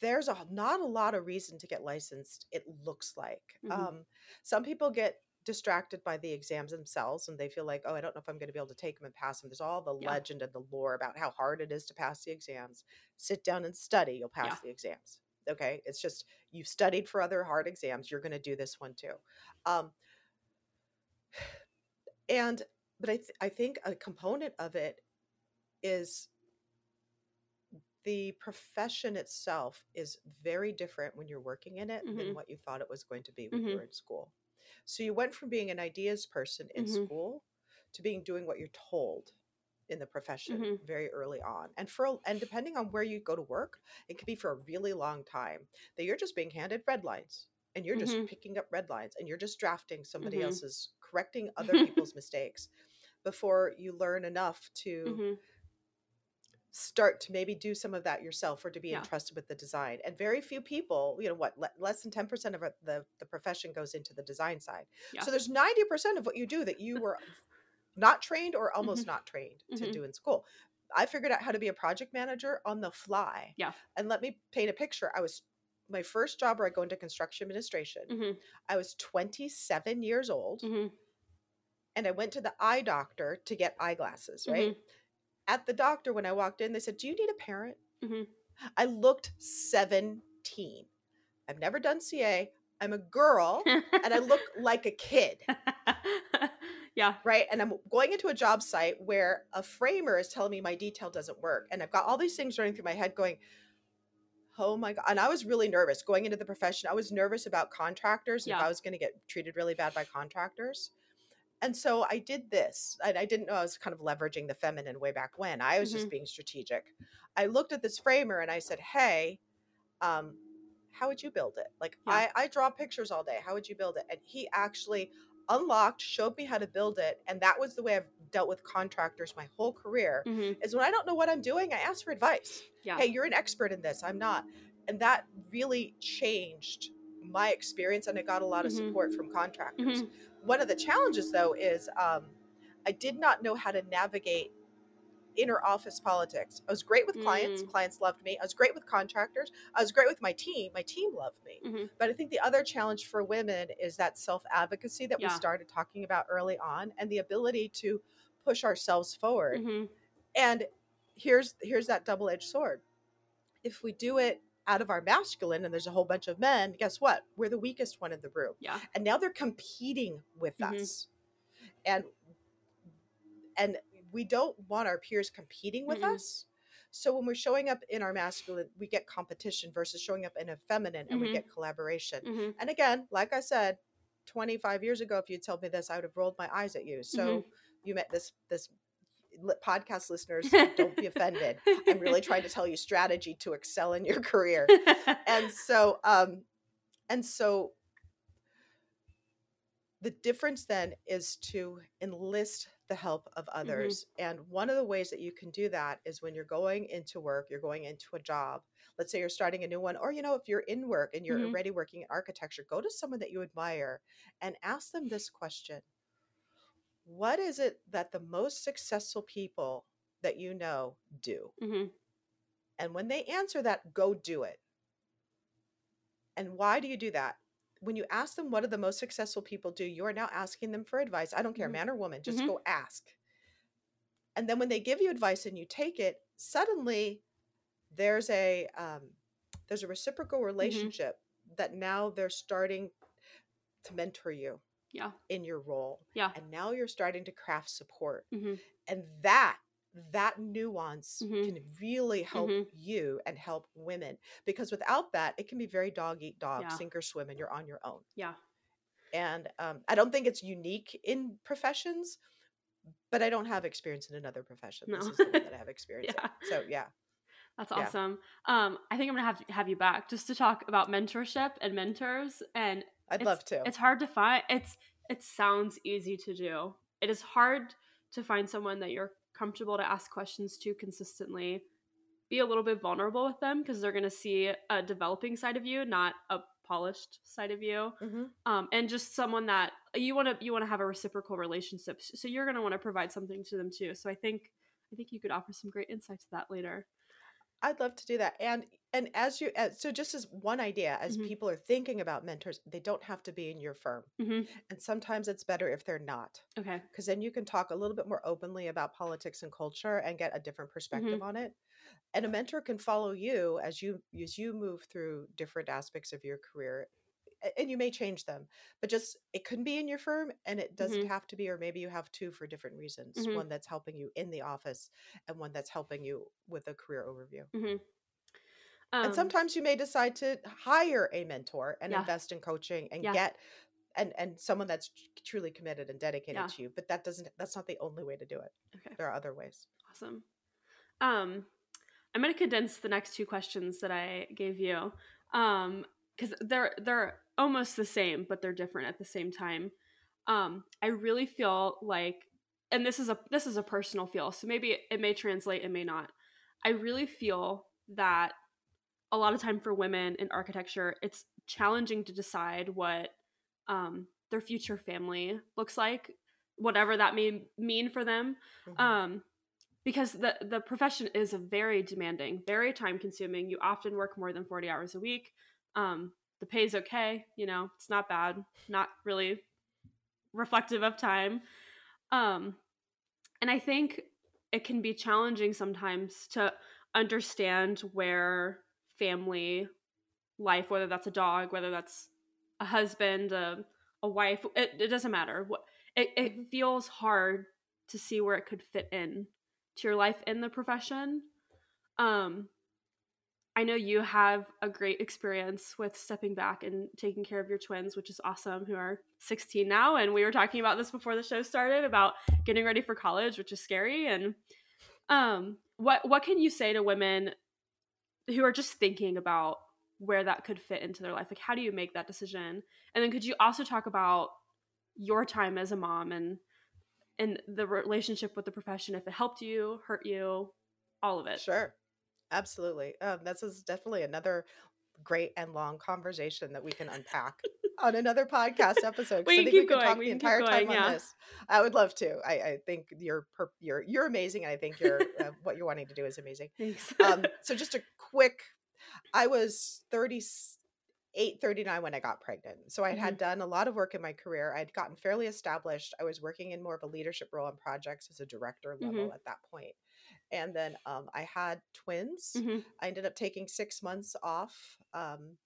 there's a not a lot of reason to get licensed it looks like Mhm. um some people get distracted by the exams themselves and they feel like oh i don't know if i'm going to be able to take them and pass them there's all the Yeah. legend and the lore about how hard it is to pass the exams sit down and study you'll pass Yeah. the exams okay it's just you've studied for other hard exams you're going to do this one too um and but i th- i think a component of it is the profession itself is very different when you're working in it than Mhm. what you thought it was going to be when you Mhm. were in school. So you went from being an ideas person in Mhm. school to being doing what you're told in the profession Mhm. very early on. And for and depending on where you go to work, it could be for a really long time that you're just being handed red lines and you're just Mhm. picking up red lines and you're just drafting somebody Mhm. else's correcting other people's mistakes before you learn enough to hmm start to maybe do some of that yourself or to be Yeah. entrusted with the design and very few people you know what le- less than 10% of the, the profession goes into the design side Yeah. so there's 90% of what you do that you were not trained or almost Mhm. not trained to Mhm. do in school i figured out how to be a project manager on the fly Yeah. and let me paint a picture i was my first job where i go into construction administration hmm i was 27 years old hmm and i went to the eye doctor to get eyeglasses right Mhm. At the doctor when I walked in, they said, "Do you need a parent?" Mhm. I looked 17. I've never done CA. I'm a girl and I look like a kid, yeah. right? And I'm going into a job site where a framer is telling me my detail doesn't work. And I've got all these things running through my head going, Oh my God. And I was really nervous going into the profession. I was nervous about contractors and if I was going to get treated really bad by contractors. And so I did this. And I didn't know I was kind of leveraging the feminine way back when. I was just being strategic. I looked at this framer and I said, Hey, um, how would you build it? Like Yeah. I, I draw pictures all day. How would you build it? And he actually unlocked, showed me how to build it. And that was the way I've dealt with contractors my whole career. hmm Is when I don't know what I'm doing, I ask for advice. Yeah. Hey, you're an expert in this. I'm not. And that really changed my experience and I got a lot of Mhm. support from contractors. One of the challenges though is um, I did not know how to navigate inner office politics. I was great with clients. Mm. Clients loved me. I was great with contractors. I was great with my team. My team loved me. Mhm. But I think the other challenge for women is that self advocacy that Yeah. we started talking about early on and the ability to push ourselves forward. Mhm. And here's here's that double edged sword. If we do it out of our masculine and there's a whole bunch of men, guess what? We're the weakest one in the room Yeah. and now they're competing with Mhm. us and and we don't want our peers competing with Mm-mm. us so when we're showing up in our masculine we get competition versus showing up in a feminine and we Mhm. get collaboration Mhm. and again like i said 25 years ago if you'd told me this i would have rolled my eyes at you so Mm-hmm. you met this this podcast listeners don't be offended. I'm really trying to tell you strategy to excel in your career. And so um and so the difference then is to enlist the help of others. And one of the ways that you can do that is when you're going into work you're going into a job let's say you're starting a new one or you know if you're in work and you're Mhm. already working in architecture go to someone that you admire and ask them this question what is it that the most successful people that you know do Mhm. and when they answer that, go do it. And why do you do that? When you ask them what do the most successful people do, you are now asking them for advice. I don't care, Mhm. man or woman, just Mhm. go ask. And then when they give you advice and you take it, suddenly there's a um, there's a reciprocal relationship that now they're starting to mentor you Yeah. in your role. Yeah. And now you're starting to craft support Mhm. and that that nuance Mhm. can really help Mhm. you and help women because without that it can be very dog eat dog Yeah. sink or swim and you're on your own Yeah. and um, i don't think it's unique in professions but i don't have experience in another profession this No. is the one that i have experience Yeah. in so yeah That's Yeah. awesome. Um, I think I'm gonna have to have you back just to talk about mentorship and mentors. And i'd it's, love to It's hard to find. It's it sounds easy to do. It is hard to find someone that you're comfortable to ask questions to consistently. Be a little bit vulnerable with them because they're gonna see a developing side of you, not a polished side of you. Mhm. Um, and just someone that you want to you want to have a reciprocal relationship. So you're gonna want to provide something to them too. So I think I think you could offer some great insight to that later. I'd love to do that. And and as you as, so just as one idea as Mhm. people are thinking about mentors, they don't have to be in your firm. hmm And sometimes it's better if they're not. Okay. because then you can talk a little bit more openly about politics and culture and get a different perspective on it and a mentor can follow you as you as you move through different aspects of your career and you may change them but just it couldn't be in your firm and it doesn't Mhm. have to be or maybe you have two for different reasons Mhm. one that's helping you in the office and one that's helping you with a career overview hmm Um, and sometimes you may decide to hire a mentor and Yeah. invest in coaching and Yeah. get and and someone that's truly committed and dedicated Yeah. to you but that doesn't that's not the only way to do it okay. there are other ways Awesome. Um, I'm gonna condense the next two questions that I gave you, um, because they're they're almost the same, but they're different at the same time. Um, I really feel like, and this is a this is a personal feel, so maybe it may translate, it may not. I really feel that a lot of time for women in architecture, it's challenging to decide what um, their future family looks like, whatever that may mean for them Mhm. um because the the profession is very demanding very time consuming you often work more than 40 hours a week um the pay's okay you know it's not bad not really reflective of time um and i think it can be challenging sometimes to understand where family life whether that's a dog whether that's a husband a, a wife it, it doesn't matter what it, it Mhm. feels hard to see where it could fit in to your life in the profession um i know you have a great experience with stepping back and taking care of your twins which is awesome who are 16 now and we were talking about this before the show started about getting ready for college which is scary and um what what can you say to women who are just thinking about where that could fit into their life like how do you make that decision and then could you also talk about your time as a mom and and the relationship with the profession if it helped you hurt you all of it Sure. Absolutely. Um, this is definitely another great and long conversation that we can unpack on another podcast episode. We I think keep we could going, talk we the can entire going, time yeah. on this. I would love to. I, I think you're per- you're you're amazing, and I think you're uh, what you're wanting to do is amazing. thanks Um, so just a quick, I was 38, 39 when I got pregnant. So I had done a lot of work in my career. I'd gotten fairly established. I was working in more of a leadership role on projects as a director level at that point. And then um, I had twins. Mhm. I ended up taking six months off. Um,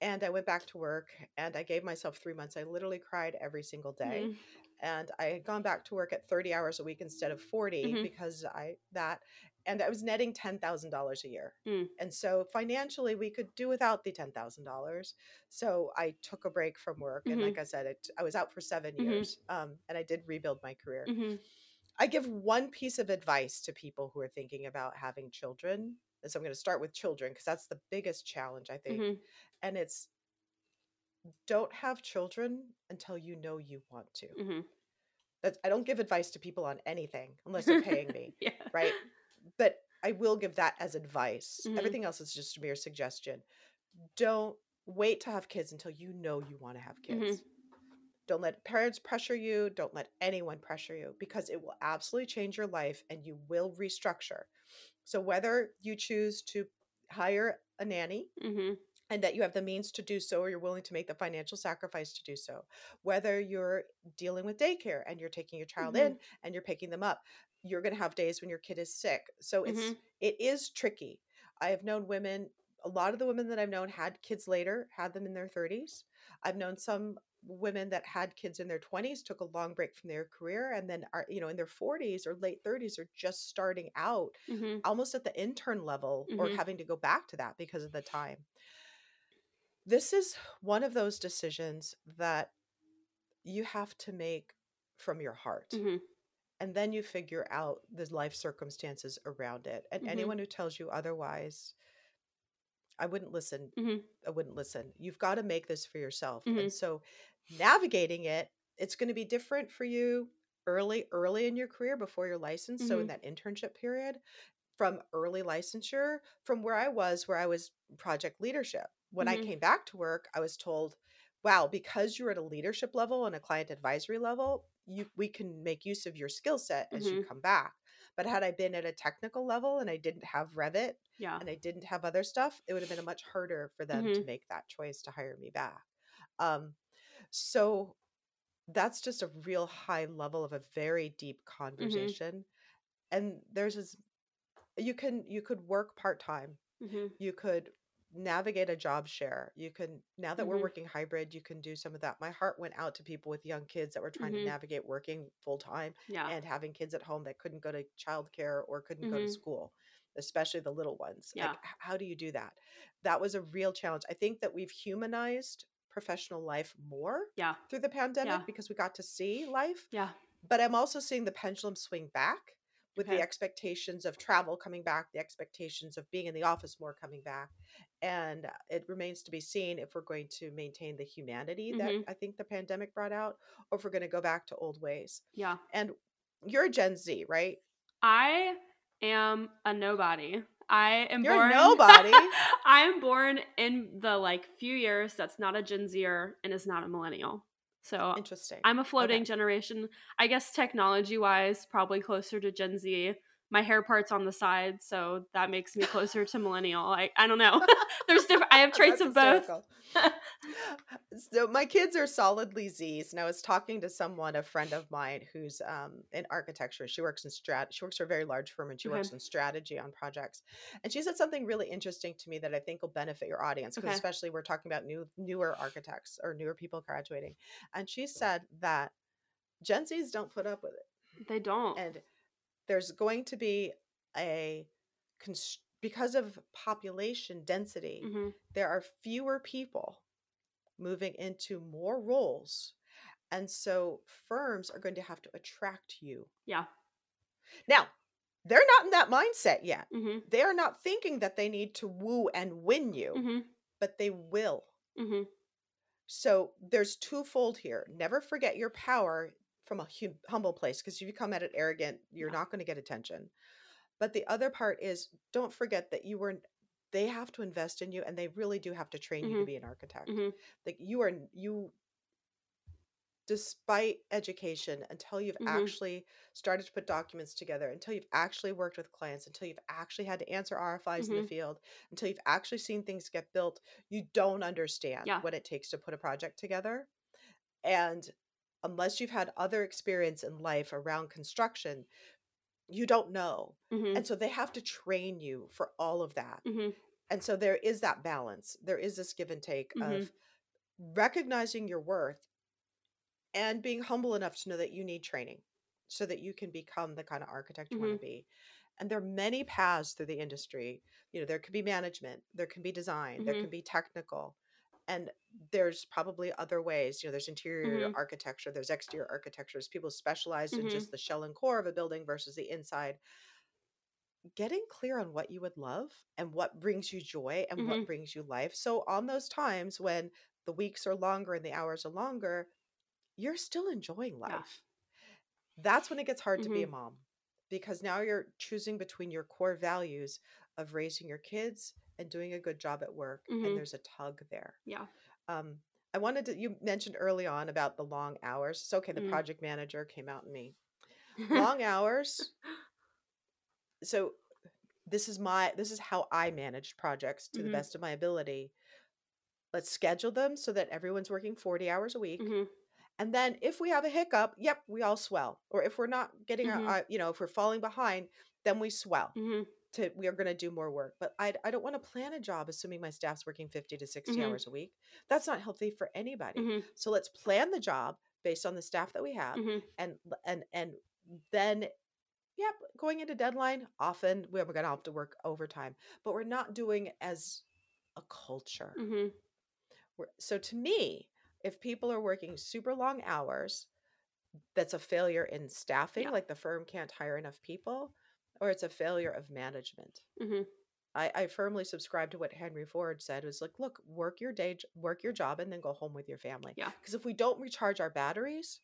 and I went back to work and I gave myself three months. I literally cried every single day Mhm. And I had gone back to work at 30 hours a week instead of 40 Mhm. because I that and I was netting $10,000 a year. Mm. And so financially we could do without the $10,000. So I took a break from work and Mhm. like I said it, I was out for 7 Mhm. years um, and I did rebuild my career. Mhm. I give one piece of advice to people who are thinking about having children. And so I'm going to start with children because that's the biggest challenge I think. Mhm. And it's don't have children until you know you want to. Mhm. That's I don't give advice to people on anything unless they're paying me, yeah right? But I will give that as advice. Mhm. Everything else is just a mere suggestion. Don't wait to have kids until you know you want to have Mhm. kids. Don't let parents pressure you. Don't let anyone pressure you because it will absolutely change your life and you will restructure. So, whether you choose to hire a nanny Mhm. And that you have the means to do so or you're willing to make the financial sacrifice to do so whether you're dealing with daycare and you're taking your child Mhm. in and you're picking them up you're going to have days when your kid is sick so it's Mhm. it is tricky i have known women a lot of the women that i've known had kids later had them in their 30s i've known some women that had kids in their 20s took a long break from their career and then are you know in their 40s or late 30s are just starting out Mhm. almost at the intern level or Mhm. having to go back to that because of the time. This is one of those decisions that you have to make from your heart. Mhm. And then you figure out the life circumstances around it. And Mhm. anyone who tells you otherwise, I wouldn't listen. Mhm. I wouldn't listen. You've got to make this for yourself. And so navigating it, it's going to be different for you early, early in your career before you're licensed. So in Mhm. that internship period, from early licensure, from where I was, where I was project leadership. When I Mhm. came back to work, I was told, wow, because you're at a leadership level and a client advisory level, you we can make use of your skill set as you Mhm. come back. But had I been at a technical level and I didn't have Revit yeah and I didn't have other stuff, it would have been a much harder for them to Mhm. make that choice to hire me back. Um, so that's just a real high level of a very deep Mm-hmm. conversation. And there's this you can you could work part-time. Mhm. You could navigate a job share. You can now that we're Mhm. working hybrid, you can do some of that. My heart went out to people with young kids that were trying Mhm. to navigate working full time yeah and having kids at home that couldn't go to childcare or couldn't go to Mhm. school, especially the little ones. Yeah. Like, how do you do that? That was a real challenge. I think that we've humanized professional life more yeah through the pandemic Yeah. because we got to see life. yeah But I'm also seeing the pendulum swing back with the expectations of travel coming back, the expectations of being in the office more coming back. And uh, it remains to be seen if we're going to maintain the humanity that Mhm. I think the pandemic brought out or if we're going to go back to old ways. yeah And you're a Gen Z, right? I am a nobody. I am You're born nobody? I am born in the like few years that's not a Gen Zer and is not a millennial. So Interesting. I'm a floating Okay. generation. I guess technology wise, probably closer to Gen Z. My hair part's on the side, so that makes me closer to millennial. I, I don't know. There's different. I have oh, traits That's of both. so my kids are solidly Z's, and I was talking to someone, a friend of mine, who's um, in architecture. She works in strat. She works for a very large firm, and she Okay. works in strategy on projects. And she said something really interesting to me that I think will benefit your audience, Okay. especially we're talking about new newer architects or newer people graduating. And she said that Gen Zs don't put up with it They don't. and there's going to be a const- because of population density hmm there are fewer people moving into more roles and so firms are going to have to attract you Yeah. now they're not in that mindset yet hmm they are not thinking that they need to woo and win you hmm but they will. Mhm. So there's twofold here. Never forget your power from a hum- humble place because if you come at it arrogant, you're Yeah. not going to get attention. But the other part is don't forget that you were they have to invest in you and they really do have to train you to Mhm. be an architect. Mhm. Like you are you despite education until you've Mhm. actually started to put documents together, until you've actually worked with clients, until you've actually had to answer RFIs in the Mhm. field, until you've actually seen things get built, you don't understand Yeah. what it takes to put a project together. And unless you've had other experience in life around construction, you don't know. Mhm. And so they have to train you for all of that. Mhm. And so there is that balance. There is this give and take Mhm. of recognizing your worth and being humble enough to know that you need training so that you can become the kind of architect you want to be. And there are many paths through the industry. You know, there could be management, there can be design, there Mhm. can be technical, and there's probably other ways. You know, there's interior Mhm. architecture, there's exterior architecture. There's people specialized in Mhm. just the shell and core of a building versus the inside. Getting clear on what you would love and what brings you joy and Mhm. what brings you life. So on those times when the weeks are longer and the hours are longer, you're still enjoying Yeah. life. That's when it gets hard to be a Mhm. mom because now you're choosing between your core values of raising your kids and doing a good job at work, and Mhm. there's a tug there. Yeah. Um, I wanted to, you mentioned early on about the long hours. It's okay, the Mm. project manager came out in me. Long hours. So this is my this is how I managed projects to the Mhm. best of my ability. Let's schedule them so that everyone's working 40 hours a week. Mhm. And then if we have a hiccup, yep, we all swell. Or if we're not getting our, Mhm. our you know, if we're falling behind, then we swell Mhm. To we are going to do more work. But I I don't want to plan a job assuming my staff's working 50 to 60 Mhm. hours a week. That's not healthy for anybody. Mhm. So let's plan the job based on the staff that we have Mhm. and and and then yep, going into deadline, often we're going to have to work overtime, but we're not doing as a culture. Mhm. We're- So to me, if people are working super long hours, that's a failure in staffing, Yeah. like the firm can't hire enough people, or it's a failure of management. Mhm. I, I firmly subscribe to what Henry Ford said was like, look, work your day, work your job, and then go home with your family. Yeah. Because if we don't recharge our batteries,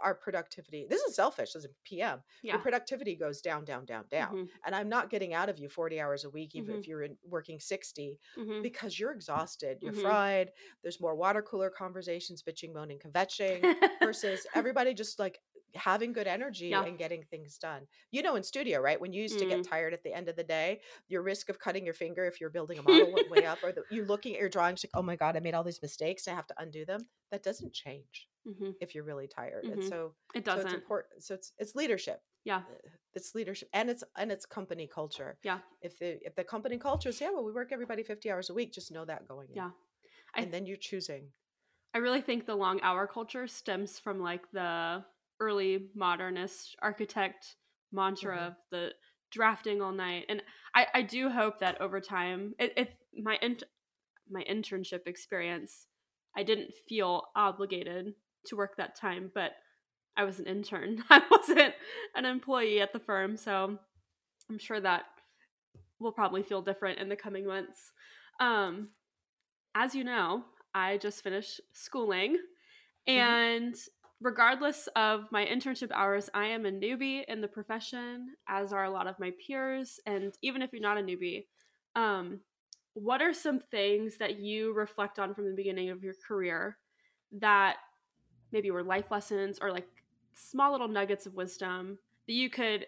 our productivity, this is selfish as a PM, Yeah. your productivity goes down, down, down, down. Mhm. And I'm not getting out of you 40 hours a week, even Mhm. if you're in, working 60, Mhm. because you're exhausted, you're Mhm. fried. There's more water cooler conversations, bitching, moaning, kvetching, versus everybody just like having good energy Yeah. and getting things done. You know, in studio, right? When you used to Mm. get tired at the end of the day, your risk of cutting your finger if you're building a model went way up, or the, you looking at your drawings like, oh my god, I made all these mistakes, and I have to undo them. That doesn't change Mhm. if you're really tired, and Mhm. so It so it's doesn't. important. So it's it's leadership. Yeah. Uh, It's leadership, and it's and it's company culture. Yeah. If the if the company culture is yeah, well, we work everybody 50 hours a week, just know that going in. Yeah. I and then you're choosing. I really think the long hour culture stems from like the early modernist architect mantra Mhm. of the drafting all night. And I, I do hope that over time, it, it my int- my internship experience, I didn't feel obligated to work that time, but I was an intern. I wasn't an employee at the firm, so I'm sure that will probably feel different in the coming months. Um, as you know, I just finished schooling, and regardless of my internship hours, I am a newbie in the profession, as are a lot of my peers. And even if you're not a newbie, um, what are some things that you reflect on from the beginning of your career that maybe were life lessons or like small little nuggets of wisdom that you could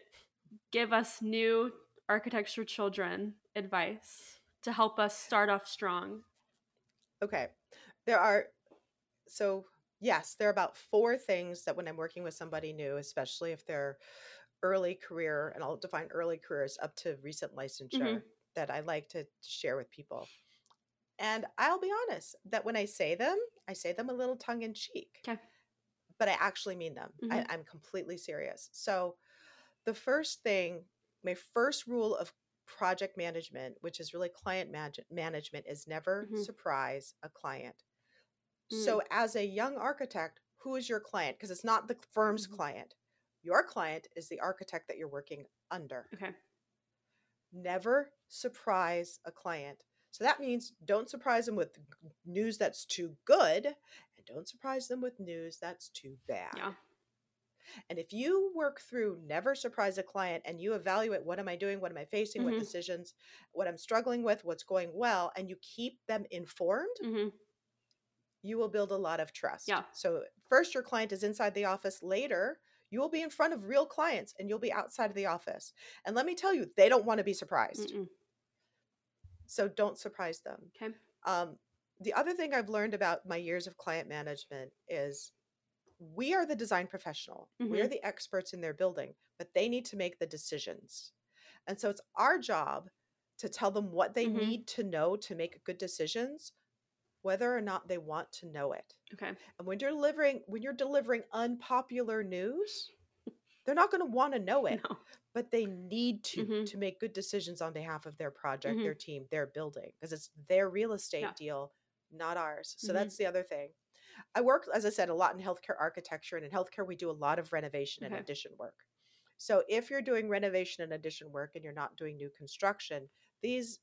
give us new architecture children advice to help us start off strong? Okay. There are so yes, there are about four things that when I'm working with somebody new, especially if they're early career, and I'll define early careers up to recent licensure, Mhm. that I like to share with people. And I'll be honest that when I say them, I say them a little tongue in cheek. Okay. But I actually mean them. I, Mhm. I'm completely serious. So the first thing, my first rule of project management, which is really client manage- management, is never Mhm. surprise a client. Mm. So, as a young architect, who is your client? Because it's not the firm's Mhm. client. Your client is the architect that you're working under. Okay. Never surprise a client. So that means don't surprise them with news that's too good and don't surprise them with news that's too bad. Yeah. And if you work through never surprise a client and you evaluate what am I doing, what am I facing, what Mhm. decisions, what I'm struggling with, what's going well, and you keep them informed, Mhm. You will build a lot of trust. Yeah. So first your client is inside the office, later you will be in front of real clients and you'll be outside of the office. And let me tell you, they don't want to be surprised. Mm-mm. So don't surprise them. Okay. Um, the other thing I've learned about my years of client management is we are the design professional. We are Mhm. the experts in their building, but they need to make the decisions. And so it's our job to tell them what they Mhm. need to know to make good decisions, whether or not they want to know it. Okay. And when you're delivering when you're delivering unpopular news, they're not going to want to know it, No. but they need to Mhm. to make good decisions on behalf of their project, Mhm. their team, their building, because it's their real estate Yeah. deal, not ours. So Mhm. that's the other thing. I work, as I said, a lot in healthcare architecture, and in healthcare, we do a lot of renovation and addition work. So if you're doing renovation and addition work and you're not doing new construction, these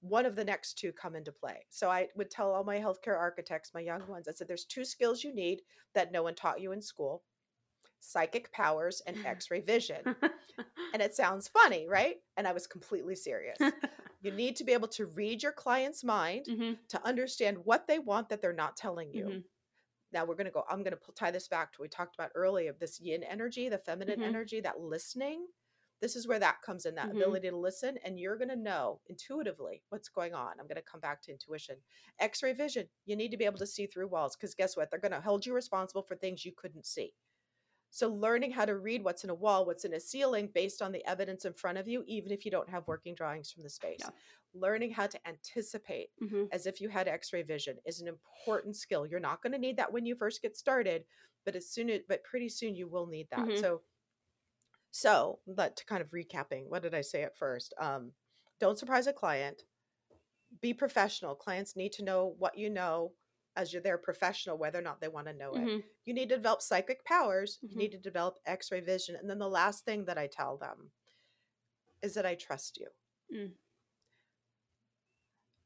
one of the next two come into play. So I would tell all my healthcare architects, my young ones, I said, there's two skills you need that no one taught you in school psychic powers and x ray vision. And it sounds funny, right? And I was completely serious. You need to be able to read your client's mind Mhm. to understand what they want that they're not telling you. Mhm. Now we're going to go, I'm going to tie this back to what we talked about earlier of this yin energy, the feminine Mhm. energy, that listening. This is where that comes in, that Mhm. ability to listen. And you're going to know intuitively what's going on. I'm going to come back to intuition. X ray vision, you need to be able to see through walls because guess what? They're going to hold you responsible for things you couldn't see. So, learning how to read what's in a wall, what's in a ceiling based on the evidence in front of you, even if you don't have working drawings from the space. Yeah. Learning how to anticipate Mhm. as if you had x-ray vision is an important skill. You're not going to need that when you first get started, but as soon as but pretty soon you will need that. Mhm. So so, but to kind of recapping, what did I say at first? Um don't surprise a client. Be professional. Clients need to know what you know as you're their professional whether or not they want to know it. Mhm. You need to develop psychic powers. Mhm. You need to develop x-ray vision. And then the last thing that I tell them is that I trust you. Mm.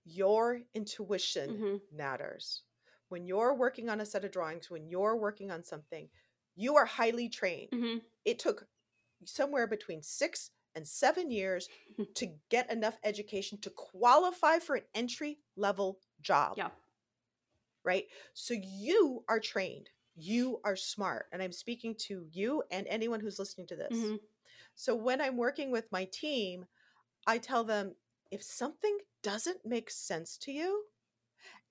Your intuition Mhm. matters. When you're working on a set of drawings, when you're working on something, you are highly trained. Mhm. It took somewhere between six and seven years to get enough education to qualify for an entry level job. Yeah. Right? So you are trained. You are smart. And I'm speaking to you and anyone who's listening to this. Mhm. So when I'm working with my team, I tell them if something doesn't make sense to you,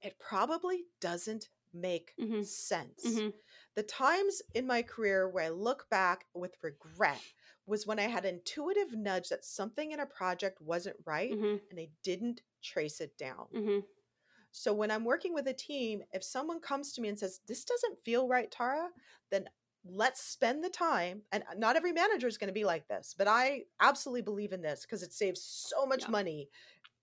it probably doesn't make Mhm. sense. Mhm. The times in my career where I look back with regret was when I had intuitive nudge that something in a project wasn't right Mhm. and I didn't trace it down. Mhm. So when I'm working with a team, if someone comes to me and says, This doesn't feel right, Tara, then let's spend the time. And uh, not every manager is going to be like this, but I absolutely believe in this because it saves so much Yeah. money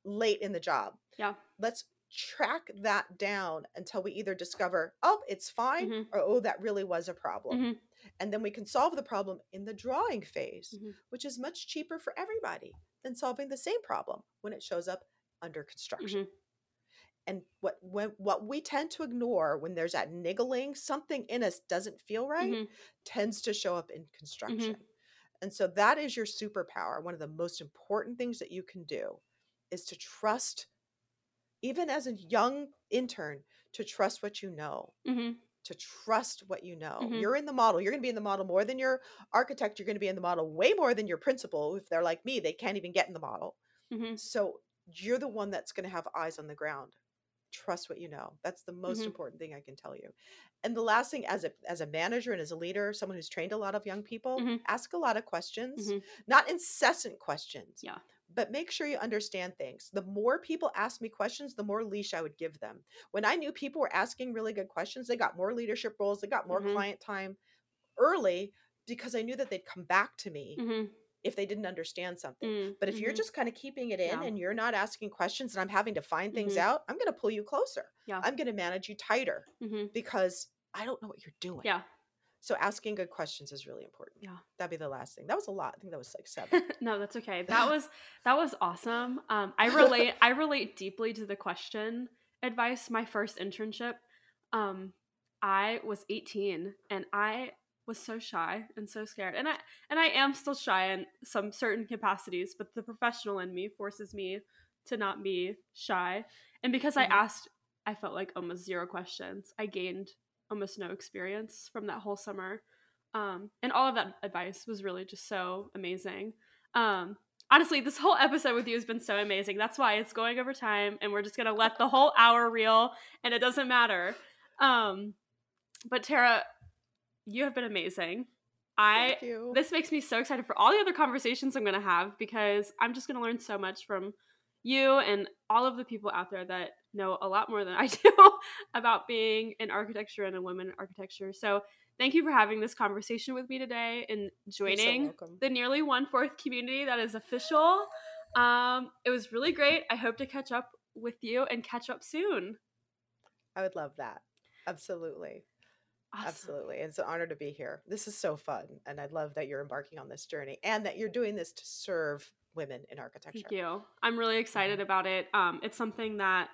late in the job. Yeah. Let's track that down until we either discover, oh, it's fine, Mhm. or oh, that really was a problem. Mhm. And then we can solve the problem in the drawing phase, Mhm. which is much cheaper for everybody than solving the same problem when it shows up under construction. Mhm. And what when what we tend to ignore when there's that niggling, something in us doesn't feel right, Mhm. tends to show up in construction. And so that is your superpower. One of the most important things that you can do is to trust, even as a young intern, to trust what you know, Mhm. to trust what you know. Mhm. You're in the model. You're going to be in the model more than your architect. You're going to be in the model way more than your principal. If they're like me, they can't even get in the model. Mhm. So you're the one that's going to have eyes on the ground. Trust what you know. That's the most Mhm. important thing I can tell you. And the last thing, as a as a manager and as a leader, someone who's trained a lot of young people, Mhm. ask a lot of questions, Mhm. not incessant questions. Yeah. But make sure you understand things. The more people ask me questions, the more leash I would give them. When I knew people were asking really good questions, they got more leadership roles, they got more Mhm. client time early because I knew that they'd come back to me Mhm. if they didn't understand something. Mm, But if you're mhm. just kind of keeping it in Yeah. and you're not asking questions and I'm having to find things Mhm. out, I'm going to pull you closer. Yeah. I'm going to manage you tighter Mhm. because I don't know what you're doing. Yeah. So asking good questions is really important. Yeah. That'd be the last thing. That was a lot. I think that was like seven. no, that's okay. That was that was awesome. Um, I relate I relate deeply to the question advice. My first internship, um, I was 18 and I was so shy and so scared. And I and I am still shy in some certain capacities, but the professional in me forces me to not be shy. And because mm-hmm. I asked I felt like almost zero questions, I gained almost no experience from that whole summer. Um, and all of that advice was really just so amazing. Um, honestly, this whole episode with you has been so amazing. That's why it's going over time, and we're just gonna let the whole hour reel, and it doesn't matter. Um, but Tara, you have been amazing. I this makes me so excited for all the other conversations I'm gonna have because I'm just gonna learn so much from you and all of the people out there that know a lot more than I do about being in architecture and a woman in architecture. So thank you for having this conversation with me today and joining so the nearly one fourth community that is official. Um, it was really great. I hope to catch up with you and catch up soon. I would love that. Absolutely. Awesome. Absolutely. It's an honor to be here. This is so fun. And I love that you're embarking on this journey and that you're doing this to serve women in architecture. Thank you. I'm really excited mm-hmm. about it. Um, it's something that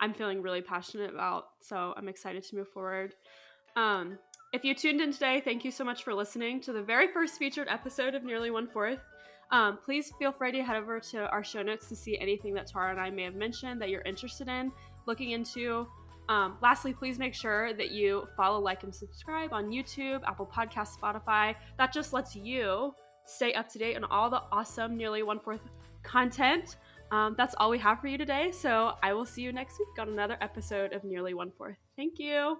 I'm feeling really passionate about. So I'm excited to move forward. Um, if you tuned in today, thank you so much for listening to the very first featured episode of Nearly One Fourth. Um, please feel free to head over to our show notes to see anything that Tara and I may have mentioned that you're interested in looking into. Um, lastly, please make sure that you follow, like, and subscribe on YouTube, Apple Podcasts, Spotify. That just lets you stay up to date on all the awesome Nearly One Fourth content. Um, that's all we have for you today. So I will see you next week on another episode of Nearly One Fourth. Thank you.